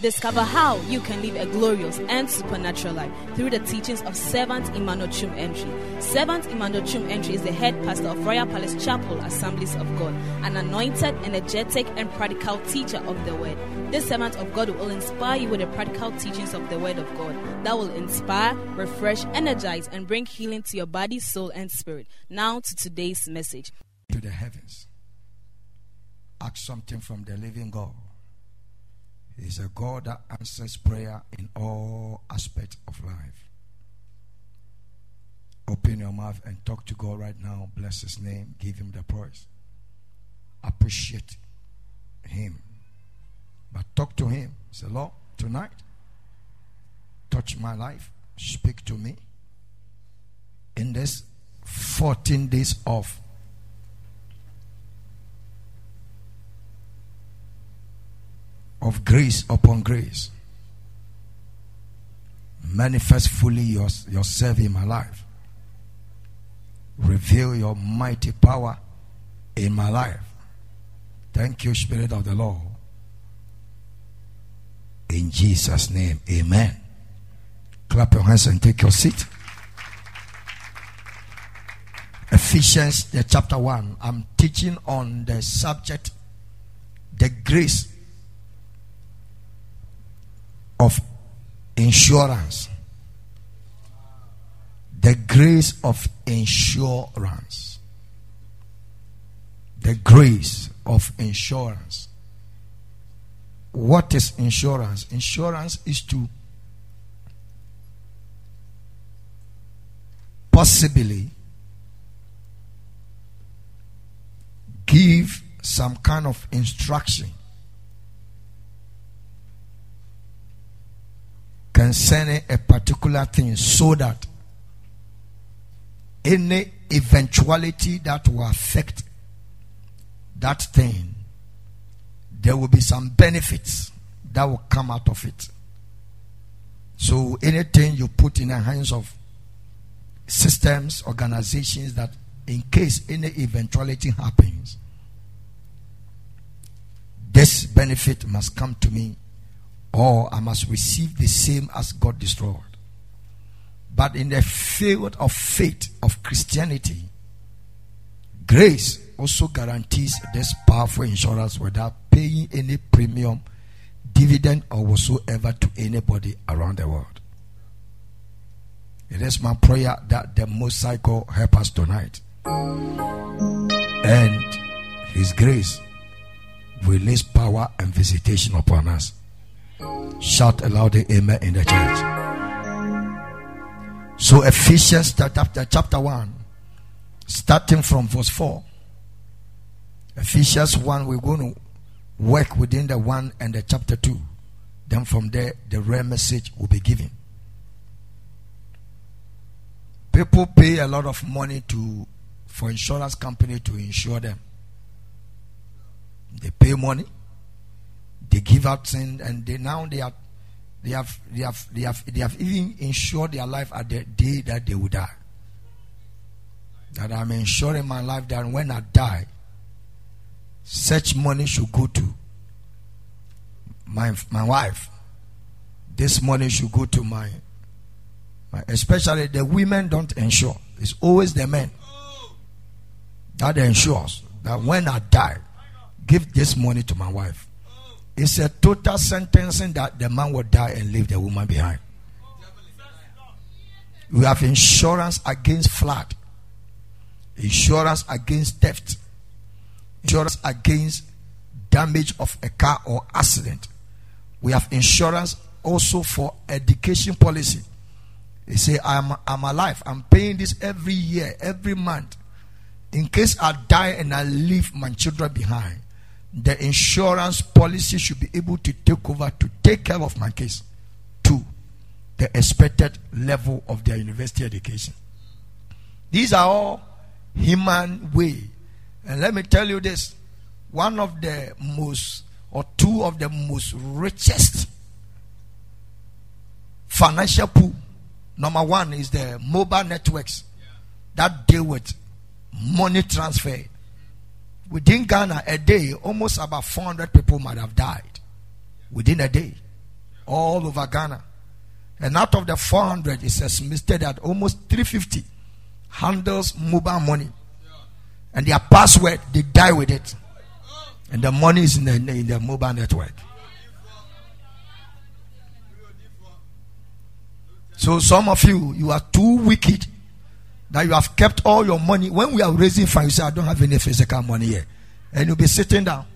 Discover how you can live a glorious and supernatural life through the teachings of Servant Emmanuel Chum Entry. Servant Emmanuel Chum Entry is the head pastor of Royal Palace Chapel Assemblies of God, an anointed, energetic, and practical teacher of the Word. This servant of God will inspire you with the practical teachings of the Word of God that will inspire, refresh, energize, and bring healing to your body, soul, and spirit. Now to today's message. To the heavens. Ask something from the living God. He's a God that answers prayer in all aspects of life. Open your mouth and talk to God right now. Bless His name. Give Him the praise. Appreciate Him. But talk to Him. Say, Lord, tonight, touch my life. Speak to me. In this 14 days of of grace upon grace. Manifest fully your, yourself in my life. Reveal your mighty power in my life. Thank you, Spirit of the Lord. In Jesus' name, amen. Clap your hands and take your seat. Ephesians, the chapter 1. I'm teaching on the subject, the grace of insurance. The grace of insurance. The grace of insurance. What is insurance? Insurance is to possibly give some kind of instruction concerning a particular thing so that any eventuality that will affect that thing, there will be some benefits that will come out of it. So anything you put in the hands of systems, organizations that in case any eventuality happens, this benefit must come to me or I must receive the same as God destroyed. But in the field of faith of Christianity, grace also guarantees this powerful insurance without paying any premium, dividend, or whatsoever to anybody around the world. It is my prayer that the Most High God help us tonight. And His grace release power and visitation upon us. Shout aloud the amen in the church. So Ephesians chapter, chapter 1, starting from verse 4. Ephesians 1, we're going to work within the 1 and the chapter 2. Then from there, the rare message will be given. People pay a lot of money to for insurance company to insure them. They pay money they give out sin and they now they are they have they have they have they have even insured their life at the day that they will die. That I'm ensuring my life that when I die, such money should go to my my wife. This money should go to my, my especially the women don't insure. It's always the men that ensures that when I die, give this money to my wife. It's a total sentencing that the man will die and leave the woman behind. We have insurance against flood, insurance against theft, insurance against damage of a car or accident. We have insurance also for education policy. They say, I'm, I'm alive. I'm paying this every year, every month. In case I die and I leave my children behind, the insurance policy should be able to take over to take care of my case to the expected level of their university education. These are all human way. And let me tell you this one of the most or two of the most richest financial pool number one is the mobile networks that deal with money transfer Within Ghana, a day, almost about 400 people might have died. Within a day. all over Ghana. And out of the 400, it's estimated that almost 350 handles mobile money. And their password, they die with it. And the money is in in the mobile network. So some of you, you are too wicked that you have kept all your money. When we are raising funds, you say, I don't have any physical money here. And you'll be sitting down.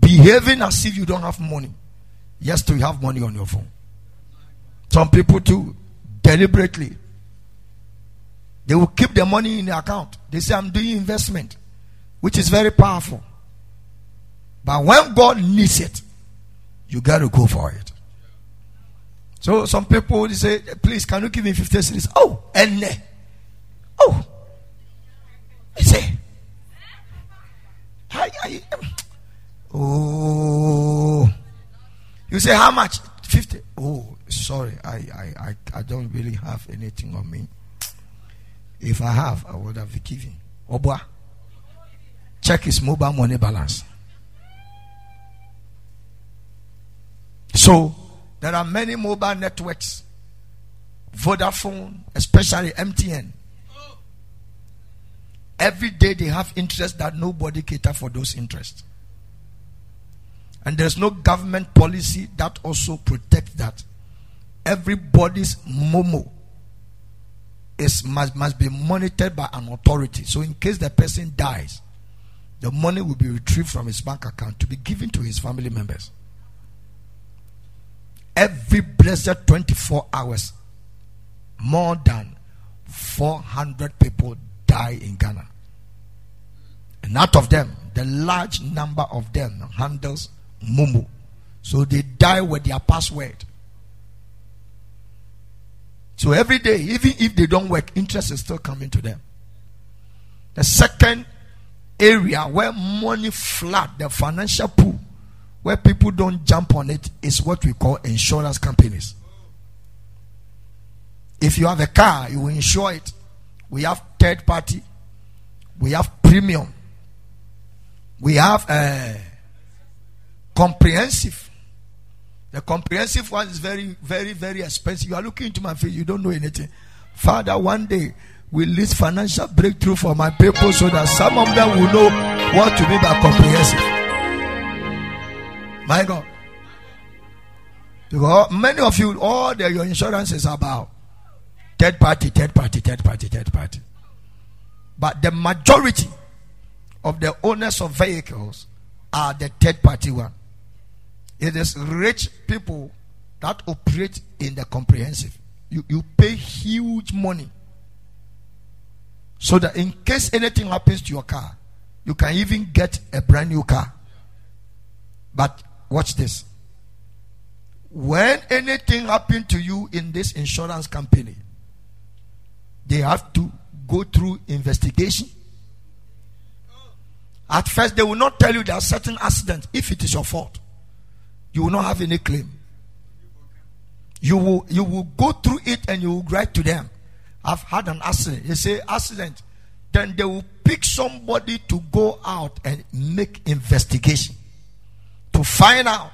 Behaving as if you don't have money. Yes, to have money on your phone. Some people too, deliberately, they will keep the money in the account. They say, I'm doing investment, which is very powerful. But when God needs it, you got to go for it. So some people they say, please, can you give me 50 cedis? Oh, and oh, I say, I, I, oh, you say how much? 50. Oh, sorry, I, I, I, I don't really have anything on me. If I have, I would have given. Obwa, check his mobile money balance. So there are many mobile networks, Vodafone, especially MTN. Every day they have interests that nobody cater for those interests. And there's no government policy that also protects that. Everybody's momo is must, must be monitored by an authority. So in case the person dies, the money will be retrieved from his bank account to be given to his family members every blessed 24 hours, more than 400 people die in Ghana. And out of them, the large number of them handles momo. So they die with their password. So every day, even if they don't work, interest is still coming to them. The second area where money flood the financial pool where people don't jump on it is what we call insurance companies. If you have a car, you will insure it. We have third party, we have premium, we have a uh, comprehensive. The comprehensive one is very, very, very expensive. You are looking into my face, you don't know anything. Father, one day will list financial breakthrough for my people so that some of them will know what to mean by comprehensive. My God. Because many of you, all the, your insurance is about third party, third party, third party, third party. But the majority of the owners of vehicles are the third party one. It is rich people that operate in the comprehensive. You, you pay huge money so that in case anything happens to your car, you can even get a brand new car. But Watch this. When anything happened to you in this insurance company, they have to go through investigation. At first, they will not tell you there are certain accidents if it is your fault. You will not have any claim. You will you will go through it and you will write to them. I've had an accident. They say accident. Then they will pick somebody to go out and make investigation to find out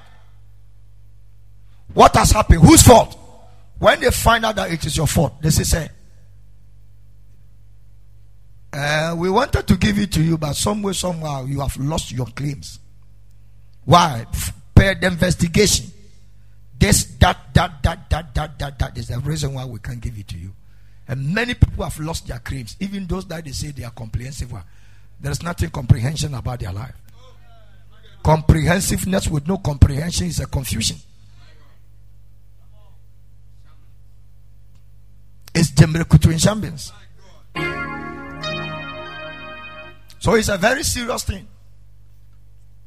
what has happened, whose fault. When they find out that it is your fault, they say, uh, we wanted to give it to you, but somewhere, somehow, you have lost your claims. Why? Per the investigation. This, that, that, that, that, that, that, that is the reason why we can't give it to you. And many people have lost their claims, even those that they say they are comprehensive. There is nothing comprehension about their life. Comprehensiveness with no comprehension is a confusion. It's Jemrekutu in Champions. So it's a very serious thing.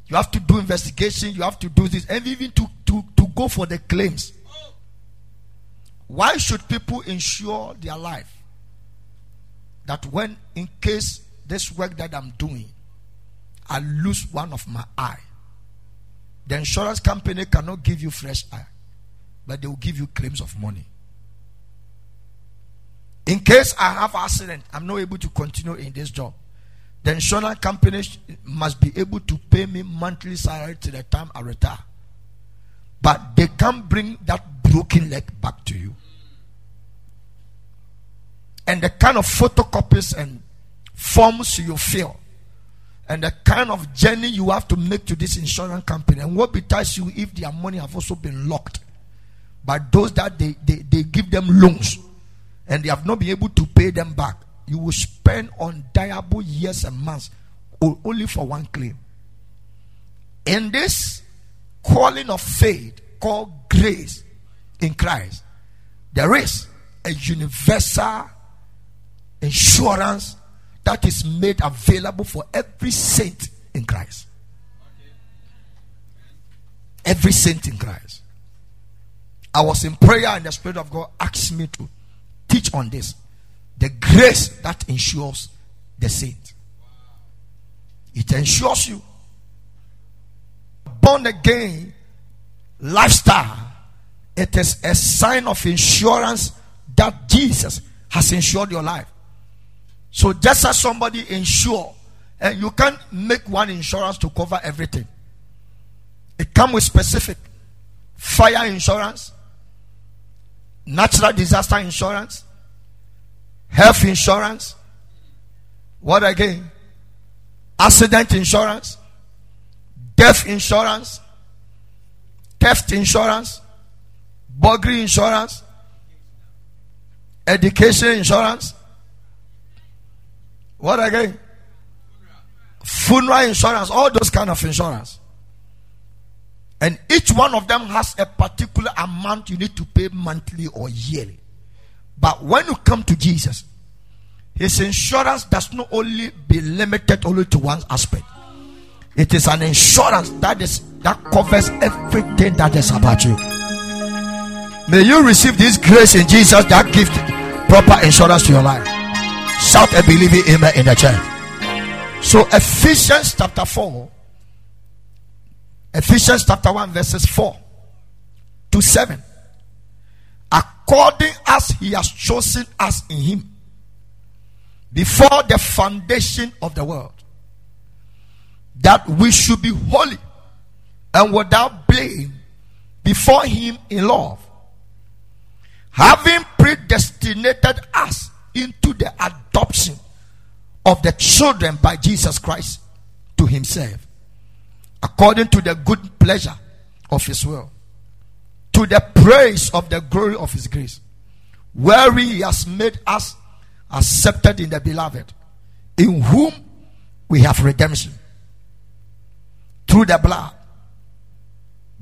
You have to do investigation, you have to do this, and even to, to, to go for the claims. Why should people insure their life? That when, in case this work that I'm doing I lose one of my eye. The insurance company cannot give you fresh eye, but they will give you claims of money. In case I have accident, I'm not able to continue in this job. The insurance company must be able to pay me monthly salary to the time I retire. but they can't bring that broken leg back to you. And the kind of photocopies and forms you fill, and the kind of journey you have to make to this insurance company, and what betides you if their money have also been locked by those that they, they, they give them loans and they have not been able to pay them back. You will spend undeniable years and months only for one claim. In this calling of faith called grace in Christ, there is a universal insurance that is made available for every saint in Christ. Every saint in Christ. I was in prayer and the Spirit of God asked me to teach on this. The grace that ensures the saint. It ensures you. Born again lifestyle. It is a sign of insurance that Jesus has insured your life. So just as somebody insure, and you can't make one insurance to cover everything. It comes with specific fire insurance, natural disaster insurance, health insurance, what again? Accident insurance, death insurance, theft insurance, burglary insurance, education insurance. What again? Funeral insurance, all those kind of insurance. And each one of them has a particular amount you need to pay monthly or yearly. But when you come to Jesus, his insurance does not only be limited only to one aspect. It is an insurance that is that covers everything that is about you. May you receive this grace in Jesus that gives proper insurance to your life. Shout a believing amen in the church. So Ephesians chapter 4 Ephesians chapter 1, verses 4 to 7. According as he has chosen us in him before the foundation of the world, that we should be holy and without blame before him in love, having predestinated us into the adoption of the children by Jesus Christ to himself according to the good pleasure of his will, to the praise of the glory of his grace, wherein he has made us accepted in the beloved, in whom we have redemption through the blood,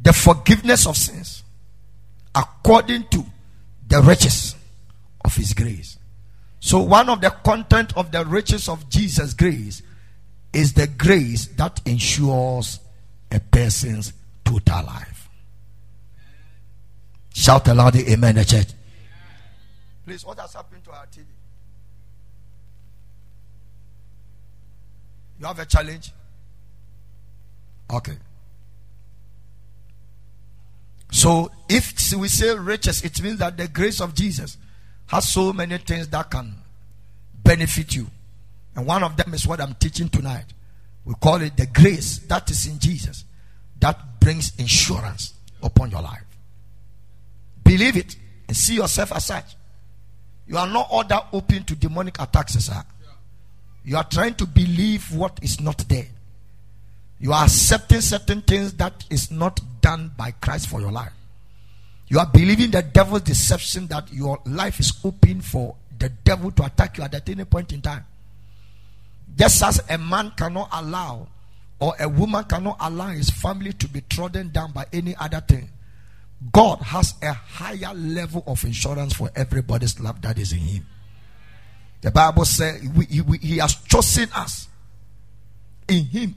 the forgiveness of sins, according to the riches of his grace. So, one of the content of the riches of Jesus' grace is the grace that ensures a person's total life. Shout aloud, Amen, the church. Please, what has happened to our TV? You have a challenge? Okay. So, if we say riches, it means that the grace of Jesus has so many things that can benefit you. And one of them is what I'm teaching tonight. We call it the grace that is in Jesus that brings insurance upon your life. Believe it and see yourself as such. You are not all that open to demonic attacks, sir. You are trying to believe what is not there. You are accepting certain things that is not done by Christ for your life. You are believing the devil's deception that your life is open for the devil to attack you at any point in time. Just as a man cannot allow or a woman cannot allow his family to be trodden down by any other thing, God has a higher level of insurance for everybody's love that is in him. The Bible says he has chosen us in him.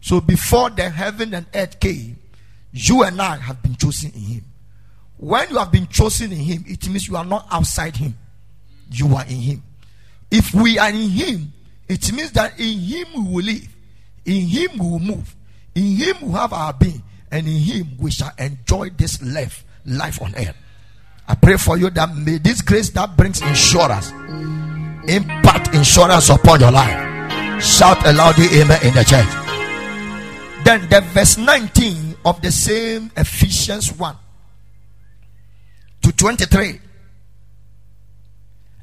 So before the heaven and earth came, you and I have been chosen in him. When you have been chosen in him, it means you are not outside him. You are in him. If we are in him, it means that in Him we will live, in Him we will move, in Him we have our being, and in Him we shall enjoy this life, life on earth. I pray for you that may this grace that brings insurance impact insurance upon your life. Shout aloud, the Amen, in the church. Then the verse 19 of the same Ephesians 1 to 23.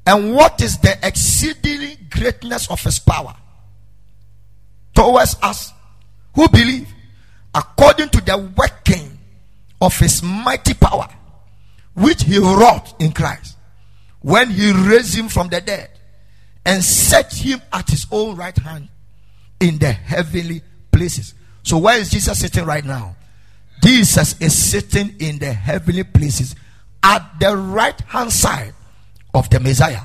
And what is the exceeding greatness of his power towards us who believe according to the working of his mighty power which he wrought in Christ when he raised him from the dead and set him at his own right hand in the heavenly places. So, where is Jesus sitting right now? Jesus is sitting in the heavenly places at the right hand side of the Messiah.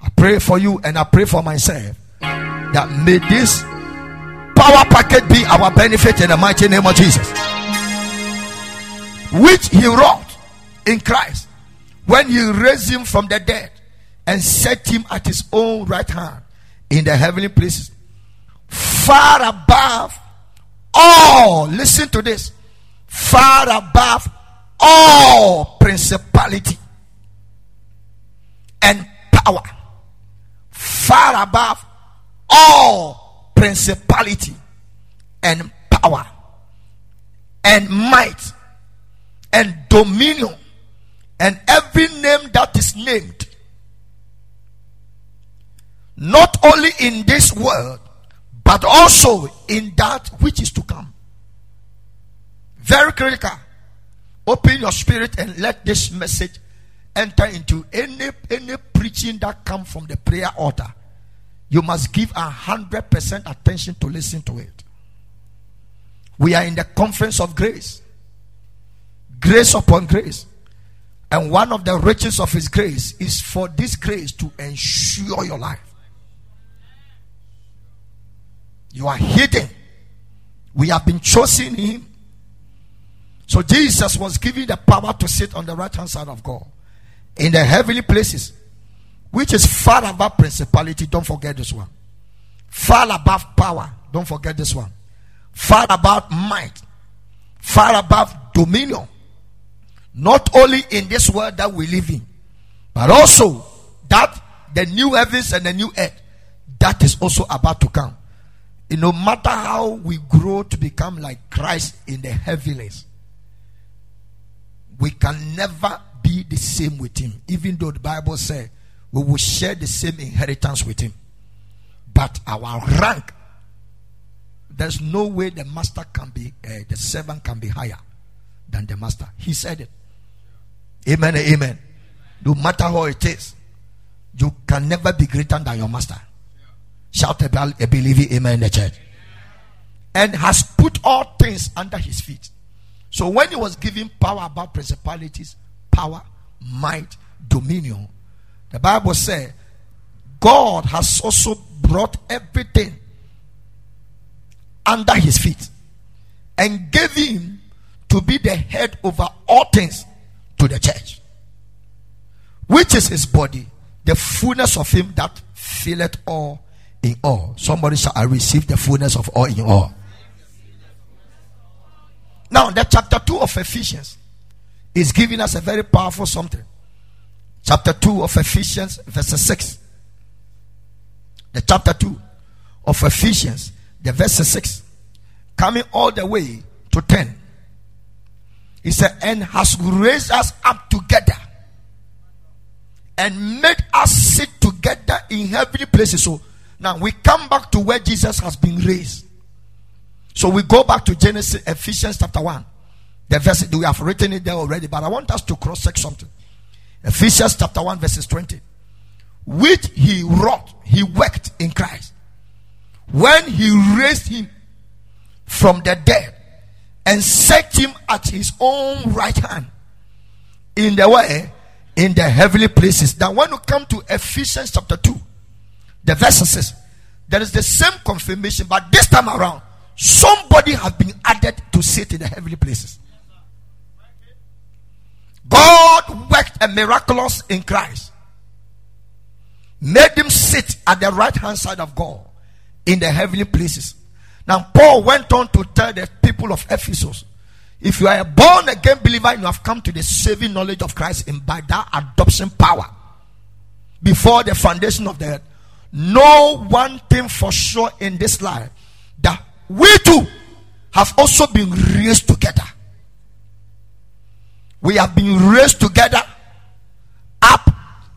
I pray for you and I pray for myself that may this power packet be our benefit in the mighty name of Jesus. Which he wrought in Christ when he raised him from the dead and set him at his own right hand in the heavenly places, far above all. Listen to this far above all principality and power, far above all principality and power and might and dominion and every name that is named, not only in this world, but also in that which is to come. Very critical. Open your spirit and let this message enter into any any preaching that come from the prayer altar. You must give a hundred percent attention to listen to it. We are in the conference of grace, grace upon grace. And one of the riches of His grace is for this grace to ensure your life. You are hidden. We have been chosen Him. So Jesus was given the power to sit on the right hand side of God in the heavenly places, which is far above principality. Don't forget this one. Far above power. Don't forget this one. Far above might. Far above dominion not only in this world that we live in, but also that the new heavens and the new earth that is also about to come. no matter how we grow to become like Christ in the heavens, we can never be the same with Him, even though the Bible says we will share the same inheritance with Him. But our rank, there's no way the master can be, uh, the servant can be higher than the master. He said it. Amen. Amen. No matter how it is, you can never be greater than your master. Shout a, a believing amen in the church. And has put all things under his feet. So when he was giving power about principalities, power, might, dominion, the Bible said God has also brought everything under his feet and gave him to be the head over all things to the church, which is his body, the fullness of him that filleth all in all. Somebody shall I receive the fullness of all in all. Now, the chapter 2 of Ephesians is giving us a very powerful something. Chapter 2 of Ephesians, verse 6. The chapter 2 of Ephesians, the verse 6. Coming all the way to 10. He said, and has raised us up together and made us sit together in heavenly places. So now we come back to where Jesus has been raised. So we go back to Genesis, Ephesians chapter 1. The verse, we have written it there already, but I want us to cross check something. Ephesians chapter 1, verses 20. Which he wrought, he worked in Christ. When he raised him from the dead and set him at his own right hand in the way in the heavenly places. Now, when you come to Ephesians chapter 2, the verses says there is the same confirmation, but this time around, somebody has been added to sit in the heavenly places. God worked a miraculous in Christ, made him sit at the right hand side of God in the heavenly places. Now, Paul went on to tell the people of Ephesus if you are a born again believer, you have come to the saving knowledge of Christ and by that adoption power before the foundation of the earth. Know one thing for sure in this life that we too have also been raised together. We have been raised together up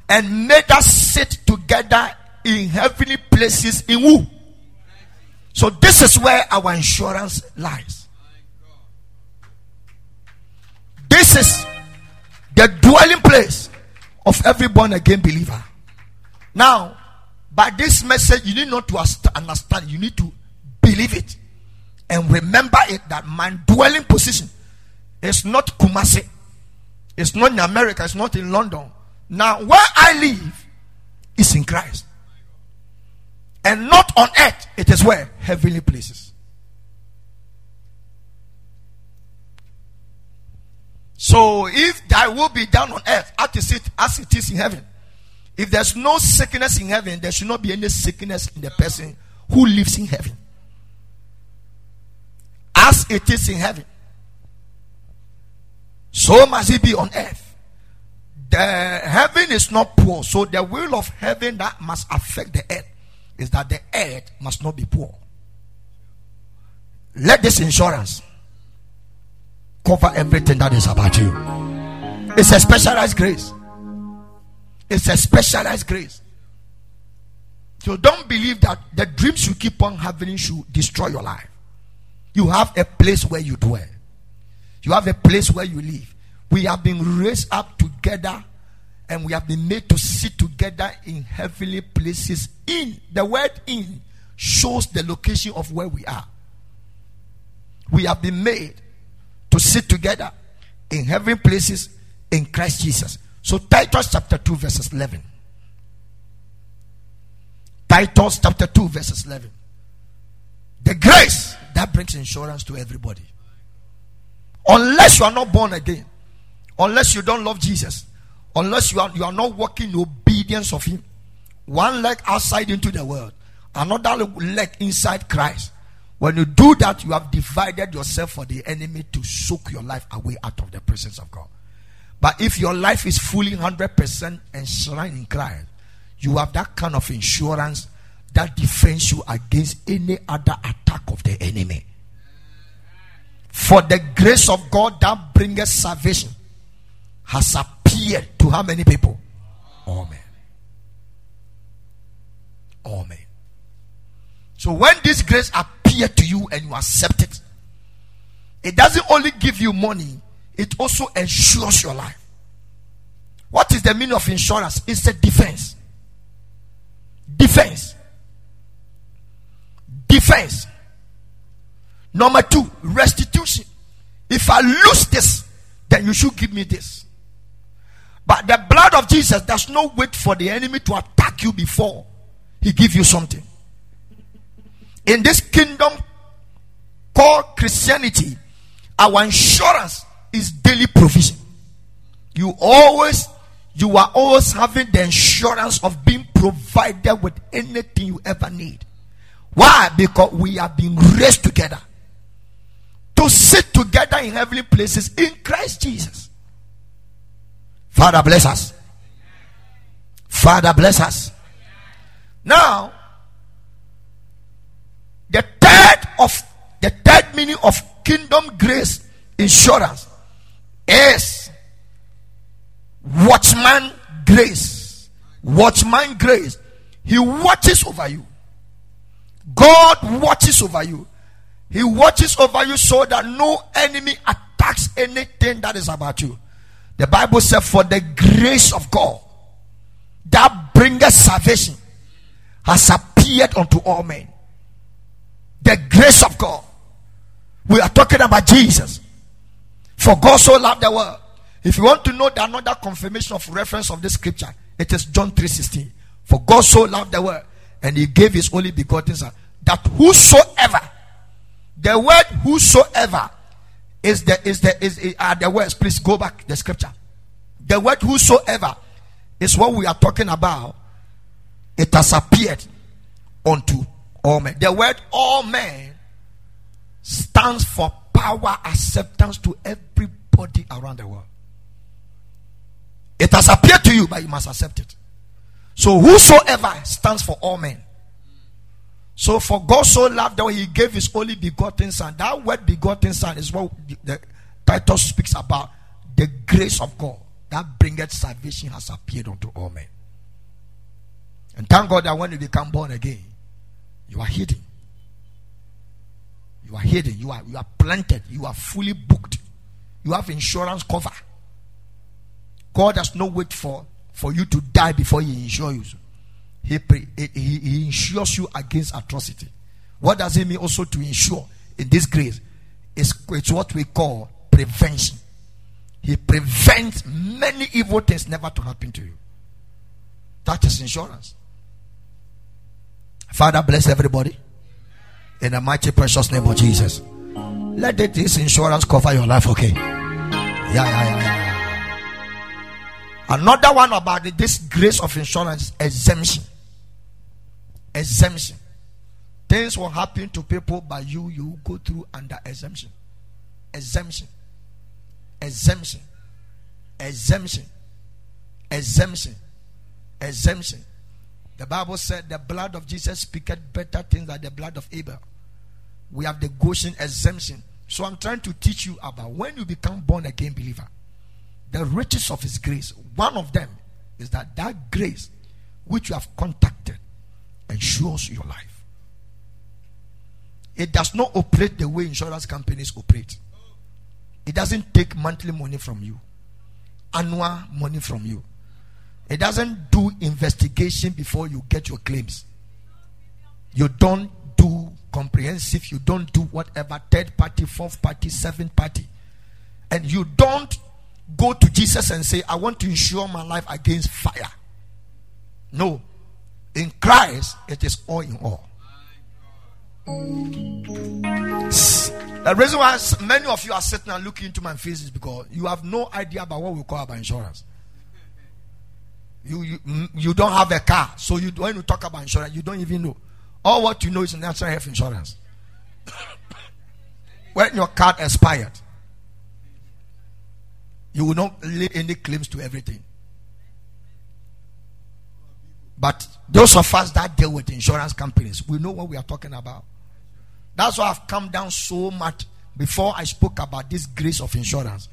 and made us sit together in heavenly places in who? So this is where our insurance lies. This is the dwelling place of every born again believer. Now, by this message, you need not to understand, you need to believe it and remember it that my dwelling position is not Kumasi, it's not in America, it's not in London. Now, where I live is in Christ, and not on earth, it is where heavenly places. So, if thy will be done on earth as it, as it is in heaven, if there's no sickness in heaven, there should not be any sickness in the person who lives in heaven. As it is in heaven, so must it be on earth. The heaven is not poor, so the will of heaven that must affect the earth is that the earth must not be poor. Let this insurance cover everything that is about you. It's a specialized grace. It's a specialized grace. So don't believe that the dreams you keep on having should destroy your life. You have a place where you dwell. You have a place where you live. We have been raised up together and we have been made to sit together in heavenly places. In the word in shows the location of where we are. We have been made to sit together in heavenly places in Christ Jesus. So, Titus chapter 2, verses 11. Titus chapter 2, verses 11. The grace that brings insurance to everybody. Unless you are not born again, unless you don't love Jesus, unless you are, you are not walking in obedience of Him, one leg outside into the world, another leg inside Christ. When you do that, you have divided yourself for the enemy to soak your life away out of the presence of God. But if your life is fully 100% enshrined in Christ, you have that kind of insurance that defends you against any other attack of the enemy. For the grace of God that bringeth salvation has appeared to how many people? All men. All men. So when this grace appeared to you and you accept it, it doesn't only give you money, it also ensures your life. What is the meaning of insurance? It's a defense. Defense. Defense. Number two, restitution. If I lose this, then you should give me this. But the blood of Jesus does not wait for the enemy to attack you before he give you something. In this kingdom called Christianity, our insurance is daily provision. You always, you are always having the insurance of being provided with anything you ever need. Why? Because we have been raised together to sit together in heavenly places in Christ Jesus. Father, bless us. Father, bless us. Now, the third of the third meaning of kingdom grace insurance is watchman grace. Watchman grace. He watches over you. God watches over you. He watches over you so that no enemy attacks anything that is about you. The Bible said, For the grace of God that bringeth salvation has appeared unto all men. The grace of God. We are talking about Jesus. For God so loved the world. If you want to know the another confirmation of reference of this scripture, it is John 3:16. For God so loved the world and he gave his only begotten son that whosoever the word whosoever is the is the is are uh, the words. Please go back the scripture. The word whosoever is what we are talking about. It has appeared unto all men. The word all men stands for power acceptance to everybody around the world. It has appeared to you but you must accept it so whosoever stands for all men So for God so loved that he gave his only begotten son. That word begotten son is what the title speaks about. The grace of God that bringeth salvation has appeared unto all men. And thank God that when you become born again, you are hidden. You are hidden. You are you are planted. You are fully booked. You have insurance cover. God does not wait for, for you to die before He insures you. He, he, he insures you against atrocity. What does it mean also to insure in this grace? It's, it's what we call prevention. He prevents many evil things never to happen to you. That is insurance. Father, bless everybody. In the mighty precious name of Jesus. Let this insurance cover your life, okay? Yeah, yeah, yeah, yeah. Another one about this grace of insurance exemption. Exemption. Things will happen to people, by you you go through under exemption. Exemption. Exemption. Exemption. Exemption. Exemption. The Bible said the blood of Jesus speaketh better things than the blood of Abel. We have the Goshen exemption. So I'm trying to teach you about when you become born again believer, the riches of his grace. One of them is that that grace which you have contacted ensures your life. It does not operate the way insurance companies operate. It doesn't take monthly money from you, annual money from you. It doesn't do investigation before you get your claims. You don't do comprehensive, you don't do whatever third party, fourth party, seventh party. And you don't go to Jesus and say, I want to insure my life against fire. No. In Christ, it is all in all. The reason why many of you are sitting and looking into my face is because you have no idea about what we call about insurance. You, you, you don't have a car. So you, when you talk about insurance, you don't even know. All what you know is national health insurance. when your card expired, you will not lay any claims to everything. But those of us that deal with insurance companies, we know what we are talking about. That's why I've come down so much before I spoke about this grace of insurance.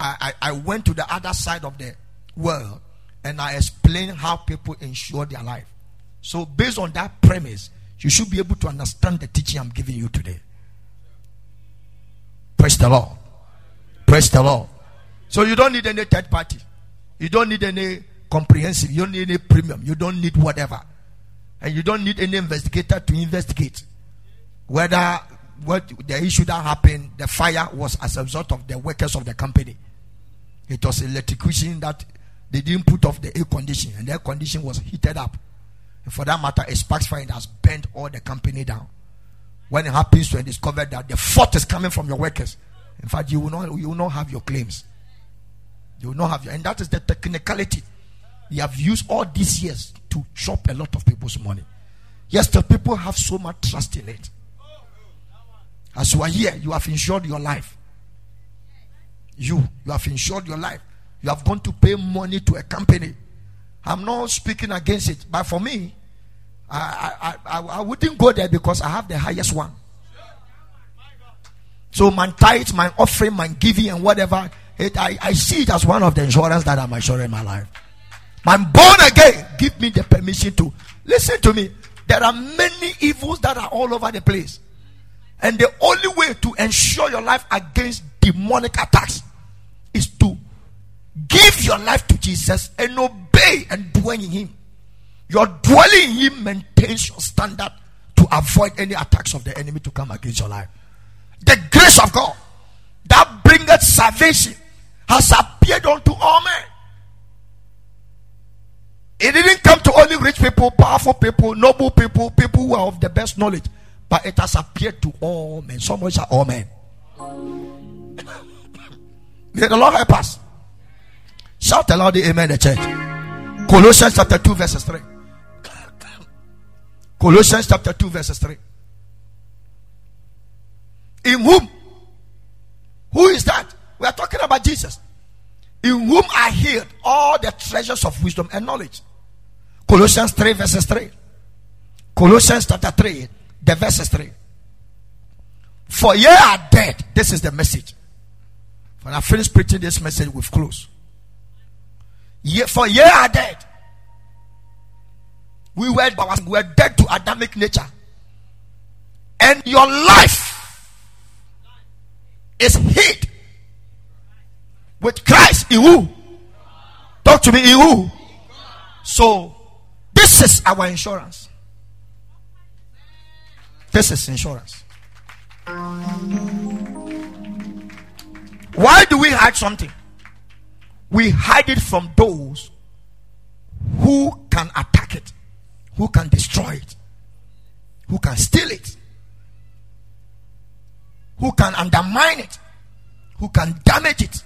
I, I, I went to the other side of the world and I explained how people insure their life. So, based on that premise, you should be able to understand the teaching I'm giving you today. Praise the Lord. Praise the Lord. So, you don't need any third party, you don't need any comprehensive, you don't need any premium, you don't need whatever, and you don't need any investigator to investigate whether what the issue that happened, the fire was as a result of the workers of the company. It was electrocution that they didn't put off the air condition, and the air condition was heated up. And for that matter, a sparks fire has bent all the company down. When it happens to discover that the fault is coming from your workers, in fact, you will not you will not have your claims. You will not have your, and that is the technicality. You have used all these years to chop a lot of people's money. Yes, the people have so much trust in it. As you are here, you have insured your life. You, you have insured your life. You have gone to pay money to a company. I'm not speaking against it, but for me, I, I, I, I wouldn't go there because I have the highest one. So my tithe, my offering, my giving, and whatever, it, I, I see it as one of the insurance that I'm insuring my life. I'm born again. Give me the permission to listen to me. There are many evils that are all over the place. And the only way to ensure your life against demonic attacks is to Give your life to Jesus and obey and dwell in Him. Your dwelling in Him maintains your standard to avoid any attacks of the enemy to come against your life. The grace of God that bringeth salvation has appeared unto all men. It didn't come to only rich people, powerful people, noble people, people who are of the best knowledge, but it has appeared to all men. Someone are All men. May the Lord help us. Shout aloud the amen, the church. Colossians chapter 2, verses 3. Colossians chapter 2, verses 3. In whom? Who is that? We are talking about Jesus. In whom I hid all the treasures of wisdom and knowledge. Colossians 3, verses 3. Colossians chapter 3, the verses 3. For ye are dead. This is the message. When I finish preaching this message, we've closed. Ye, for ye are dead. We were, we were dead to Adamic nature. And your life is hid with Christ in who? Talk to me in who? So, this is our insurance. This is insurance. Why do we hide something? We hide it from those who can attack it, who can destroy it, who can steal it, who can undermine it, who can damage it.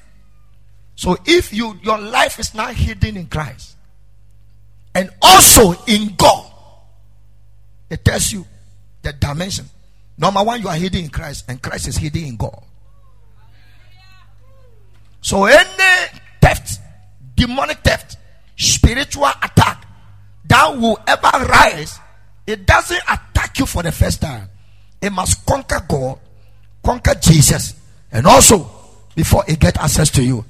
So if you your life is not hidden in Christ and also in God, it tells you the dimension. Number one, you are hidden in Christ, and Christ is hidden in God. So any theft, demonic theft, spiritual attack that will ever rise, it doesn't attack you for the first time. It must conquer God, conquer Jesus, and also before it get access to you.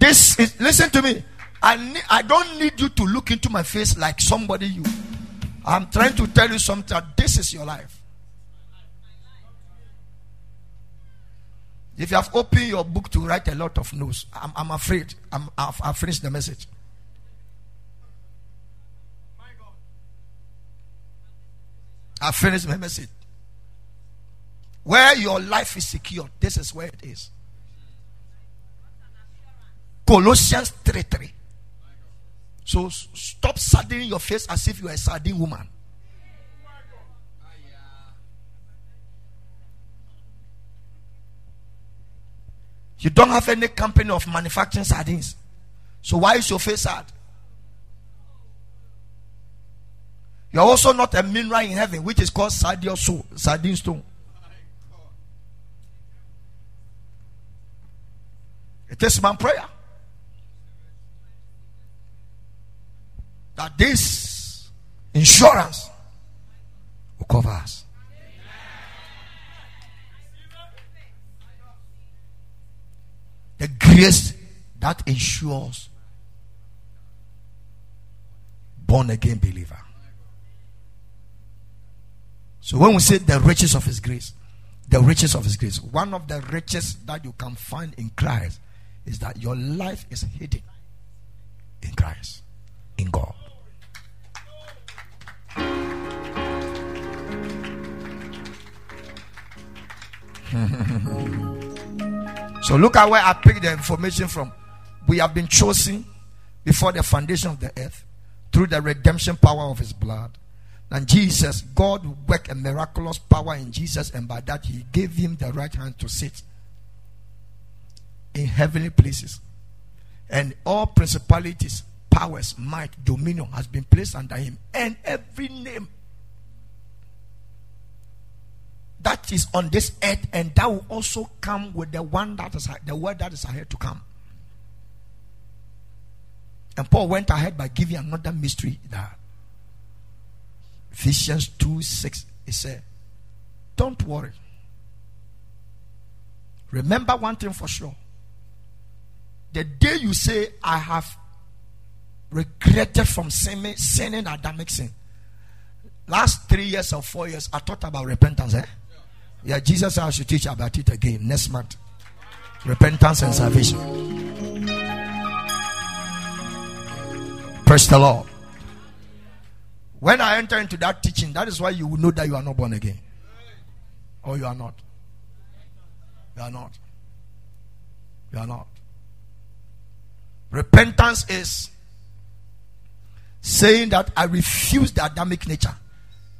This is listen to me. I need, I don't need you to look into my face like somebody you. I'm trying to tell you something. This is your life. If you have opened your book to write a lot of notes, I'm, I'm afraid I'm, I've, I've finished the message. I've finished my message. Where your life is secure, this is where it is. Colossians 3 3. So stop sarding your face as if you are a sardine woman. You don't have any company of manufacturing sardines. So why is your face sad? You're also not a mineral in heaven, which is called sardine soul, sardine stone. It is my prayer that this insurance will cover us. the grace that ensures born again believer. So when we say the riches of his grace, the riches of his grace, one of the riches that you can find in Christ is that your life is hidden in Christ, in God. So look at where I picked the information from. We have been chosen before the foundation of the earth through the redemption power of his blood. And Jesus, God worked a miraculous power in Jesus, and by that he gave him the right hand to sit in heavenly places. And all principalities, powers, might, dominion has been placed under him, and every name that is on this earth, and that will also come with the one that is the word that is ahead to come. And Paul went ahead by giving another mystery that Ephesians 2 6 he said, Don't worry. Remember one thing for sure. The day you say, I have regretted from sinning, sinning Adamic sin. Last three years or four years, I thought about repentance. Eh? Yeah, Jesus I should teach about it again next month. Repentance and salvation. Praise the Lord. When I enter into that teaching, that is why you will know that you are not born again. Or you are not. You are not. You are not. Repentance is saying that I refuse the Adamic nature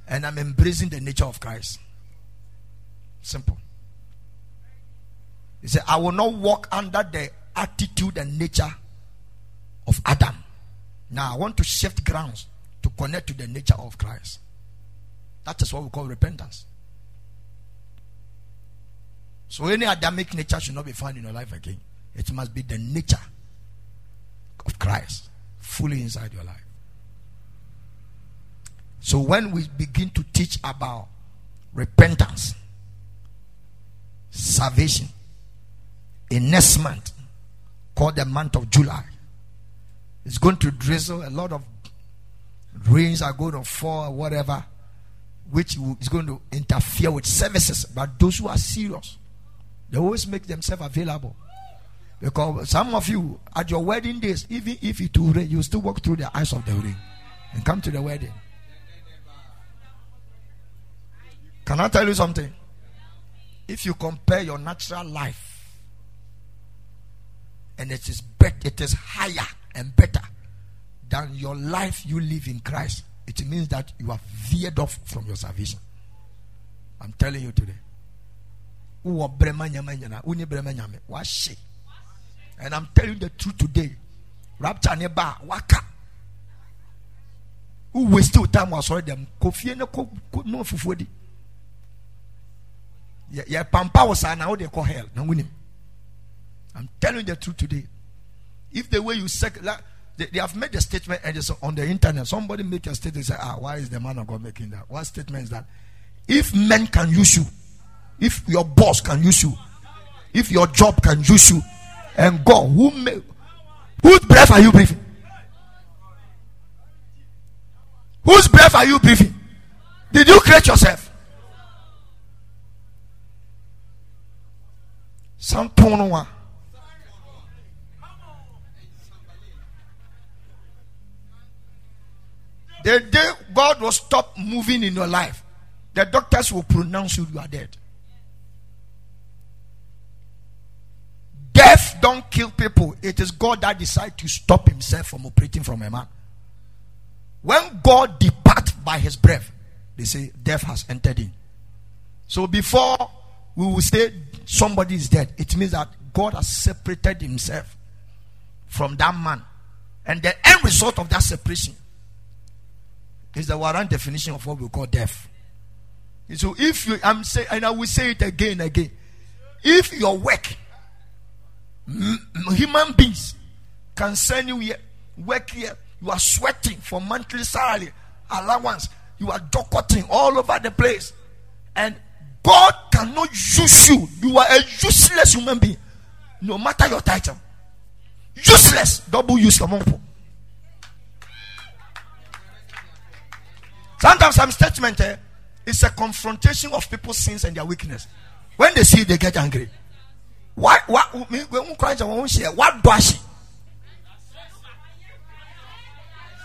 and I'm embracing the nature of Christ. Simple. He said, I will not walk under the attitude and nature of Adam. Now I want to shift grounds to connect to the nature of Christ. That is what we call repentance. So any Adamic nature should not be found in your life again. It must be the nature of Christ fully inside your life. So when we begin to teach about repentance, salvation, in next month, called the month of July, it's going to drizzle a lot of rains are going to fall, whatever, which is going to interfere with services. But those who are serious, they always make themselves available. Because some of you, at your wedding days, even if it will rain, you still walk through the eyes of the rain and come to the wedding. Can I tell you something? If you compare your natural life and it is better, it is higher and better than your life you live in Christ, it means that you have veered off from your salvation. I'm telling you today. And I'm telling the truth today. Rapture never waka. Who wasted time was already them. Kofi no no Yeah, pampa was now they call hell. No winning. I'm telling you the truth today. If the way you sec, like, they, they, have made the statement and it's on the internet. Somebody make a statement say, ah, why is the man of God making that? What statement is that? If men can use you, if your boss can use you, if your job can use you, and God, who may, whose breath are you breathing? Whose breath are you breathing? Did you create yourself? One. The day God will stop moving in your life, the doctors will pronounce you you are dead. Death don't kill people. It is God that decides to stop himself from operating from a man. When God depart by his breath, they say death has entered in. So before we will say somebody is dead, it means that God has separated himself from that man. And the end result of that separation is the warrant definition of what we call death. So if you, I'm saying, and I will say it again and again, if your work, human beings can send you here, work here, you are sweating for monthly salary, allowance, you are docketing all over the place, and God cannot use you. You are a useless human being, no matter your title. Useless, double use Sometimes some statement eh, is a confrontation of people's sins and their weakness. When they see, it, they get angry. Why? Share, what does she?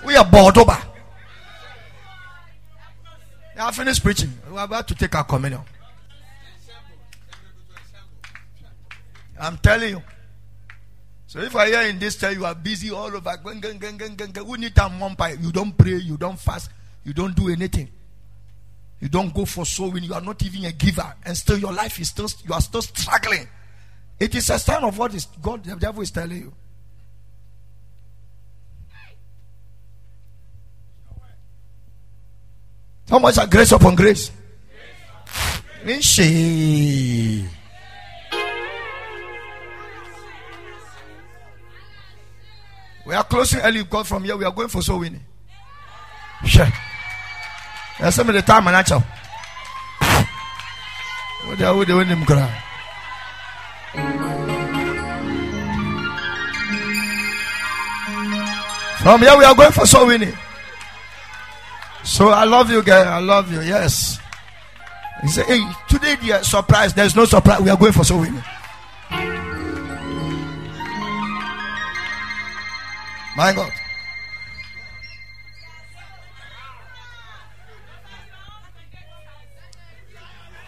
We are bored over. I finished preaching. We're about to take our communion. I'm telling you. So if I hear in this tell you are busy all over, we need time one. You don't pray, you don't fast, you don't do anything. You don't go for sowing. You are not even a giver, and still your life is still you are still struggling. It is a sign of what is God the devil is telling you. How much are grace upon grace? She. We are closing early because from here we are going for soul winning. Sure. There's some of the time and actual. What are we doing? From here we are going for soul winning. So I love you, girl. I love you. Yes. He said, Hey, today the surprise. There's no surprise. We are going for soul winning. My God.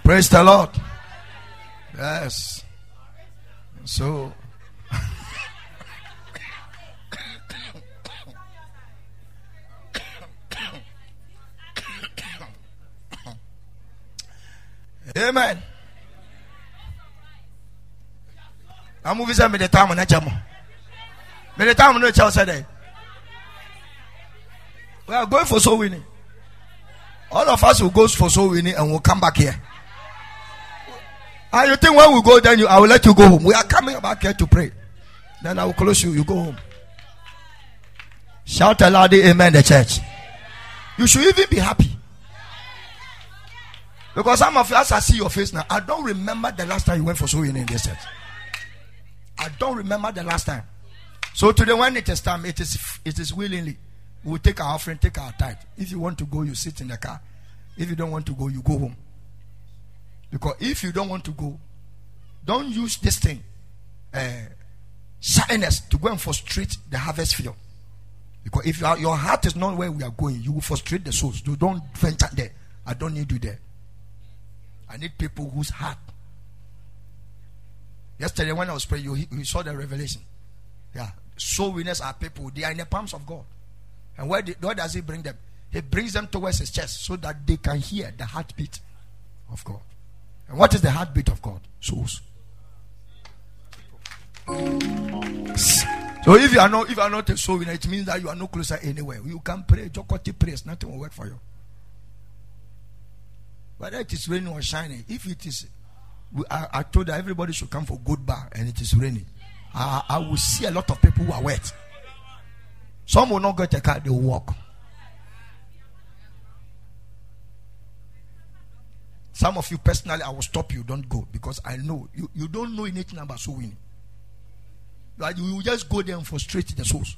Praise the Lord. Yes. So. Amen. I'm moving some the time on that jam. The time no child said We are going for soul winning. All of us will go for soul winning and we'll come back here. And you think when we go, then you, I will let you go home. We are coming back here to pray. Then I will close you. You go home. Shout aloud, Amen. The church. You should even be happy. Because some of as I see your face now, I don't remember the last time you went for sowing in this church. I don't remember the last time. So today, when it is time, it is it is willingly. We will take our offering, take our tithe. If you want to go, you sit in the car. If you don't want to go, you go home. Because if you don't want to go, don't use this thing, uh, shyness, to go and frustrate the harvest field. Because if you are, your heart is not where we are going, you will frustrate the souls. You don't venture there. I don't need you there. I need people whose heart. Yesterday, when I was praying, you, you saw the revelation. Yeah. Soul winners are people, they are in the palms of God. And where, where does He bring them? He brings them towards His chest so that they can hear the heartbeat of God. And what is the heartbeat of God? Souls. So if you are not if you are not a soul winner, it means that you are no closer anywhere. You can pray, Jokoti prays, nothing will work for you. Whether it is raining or shining, if it is, I, I told that everybody should come for good bar and it is raining. I, I will see a lot of people who are wet. Some will not get a car, they will walk. Some of you personally, I will stop you. Don't go because I know you, you don't know anything about soul winning. You will just go there and frustrate the souls.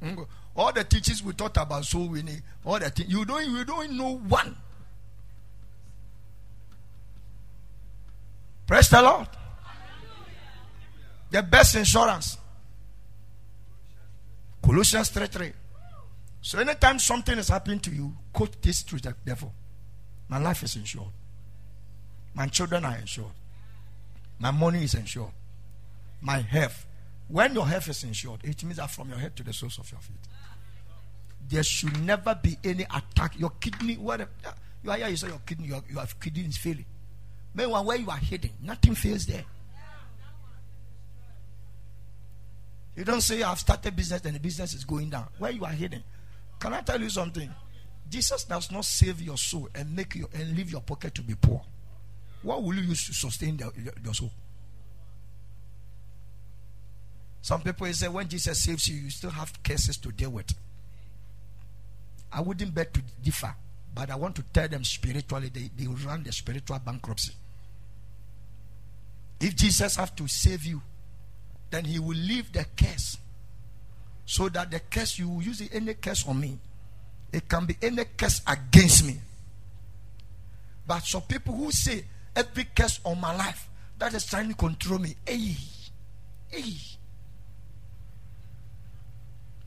Mm-hmm. All the teachings we taught about soul winning, all the things you don't you don't know one. Praise the Lord. The best insurance. Colossians 3 3. So anytime something is happening to you, quote this to the devil. My life is insured. My children are insured. My money is insured. My health. When your health is insured, it means that from your head to the soles of your feet. There should never be any attack. Your kidney, whatever. You are here, you say your kidney, you, you have kidney is failing. Meanwhile, where you are hidden, nothing fails there. You don't say I've started business and the business is going down. Where you are hidden. Can I tell you something? Jesus does not save your soul and make you and leave your pocket to be poor. What will you use to sustain the, your soul? Some people say when Jesus saves you, you still have cases to deal with. I wouldn't bet to differ, but I want to tell them spiritually they, they run the spiritual bankruptcy. If Jesus have to save you, then he will leave the curse. So that the curse, you will use any curse on me. It can be any curse against me. But some people who say every curse on my life that is trying to control me, hey, hey,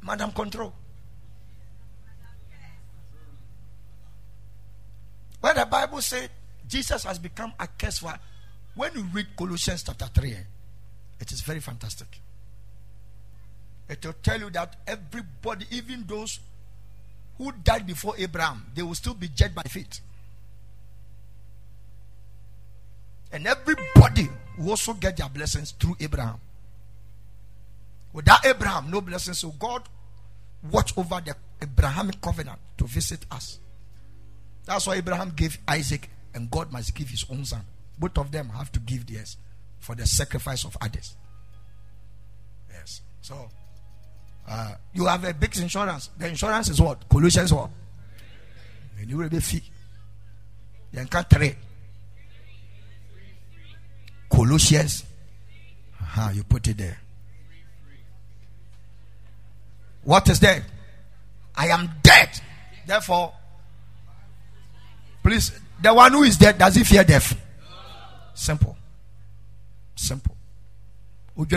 Madam Control. When the Bible said Jesus has become a curse for when you read Colossians chapter 3, eh, it is very fantastic. It will tell you that everybody, even those who died before Abraham, they will still be judged by faith. And everybody will also get their blessings through Abraham. Without Abraham, no blessings. So God watch over the Abrahamic covenant to visit us. That's why Abraham gave Isaac, and God must give his own son. Both of them have to give theirs for the sacrifice of others. Yes. So, uh, you have a big insurance. The insurance is what? Colossians what? And you will be fee. You can three. Colossians. Uh-huh, you put it there. What is there? I am dead. Therefore, please, the one who is dead, does he fear death? Simple. Simple. When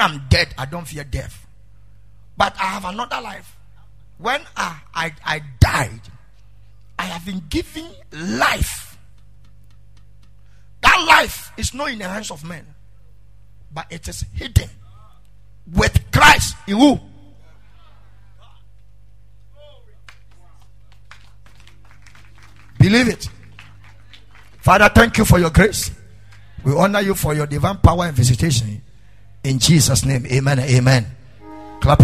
I'm dead, I don't fear death. But I have another life. When I, I, I died, I have been given life. That life is not in the hands of men, but it is hidden with Christ in who? Believe it. Father, thank you for your grace. We honor you for your divine power and visitation. In Jesus' name, amen. Amen. Clap your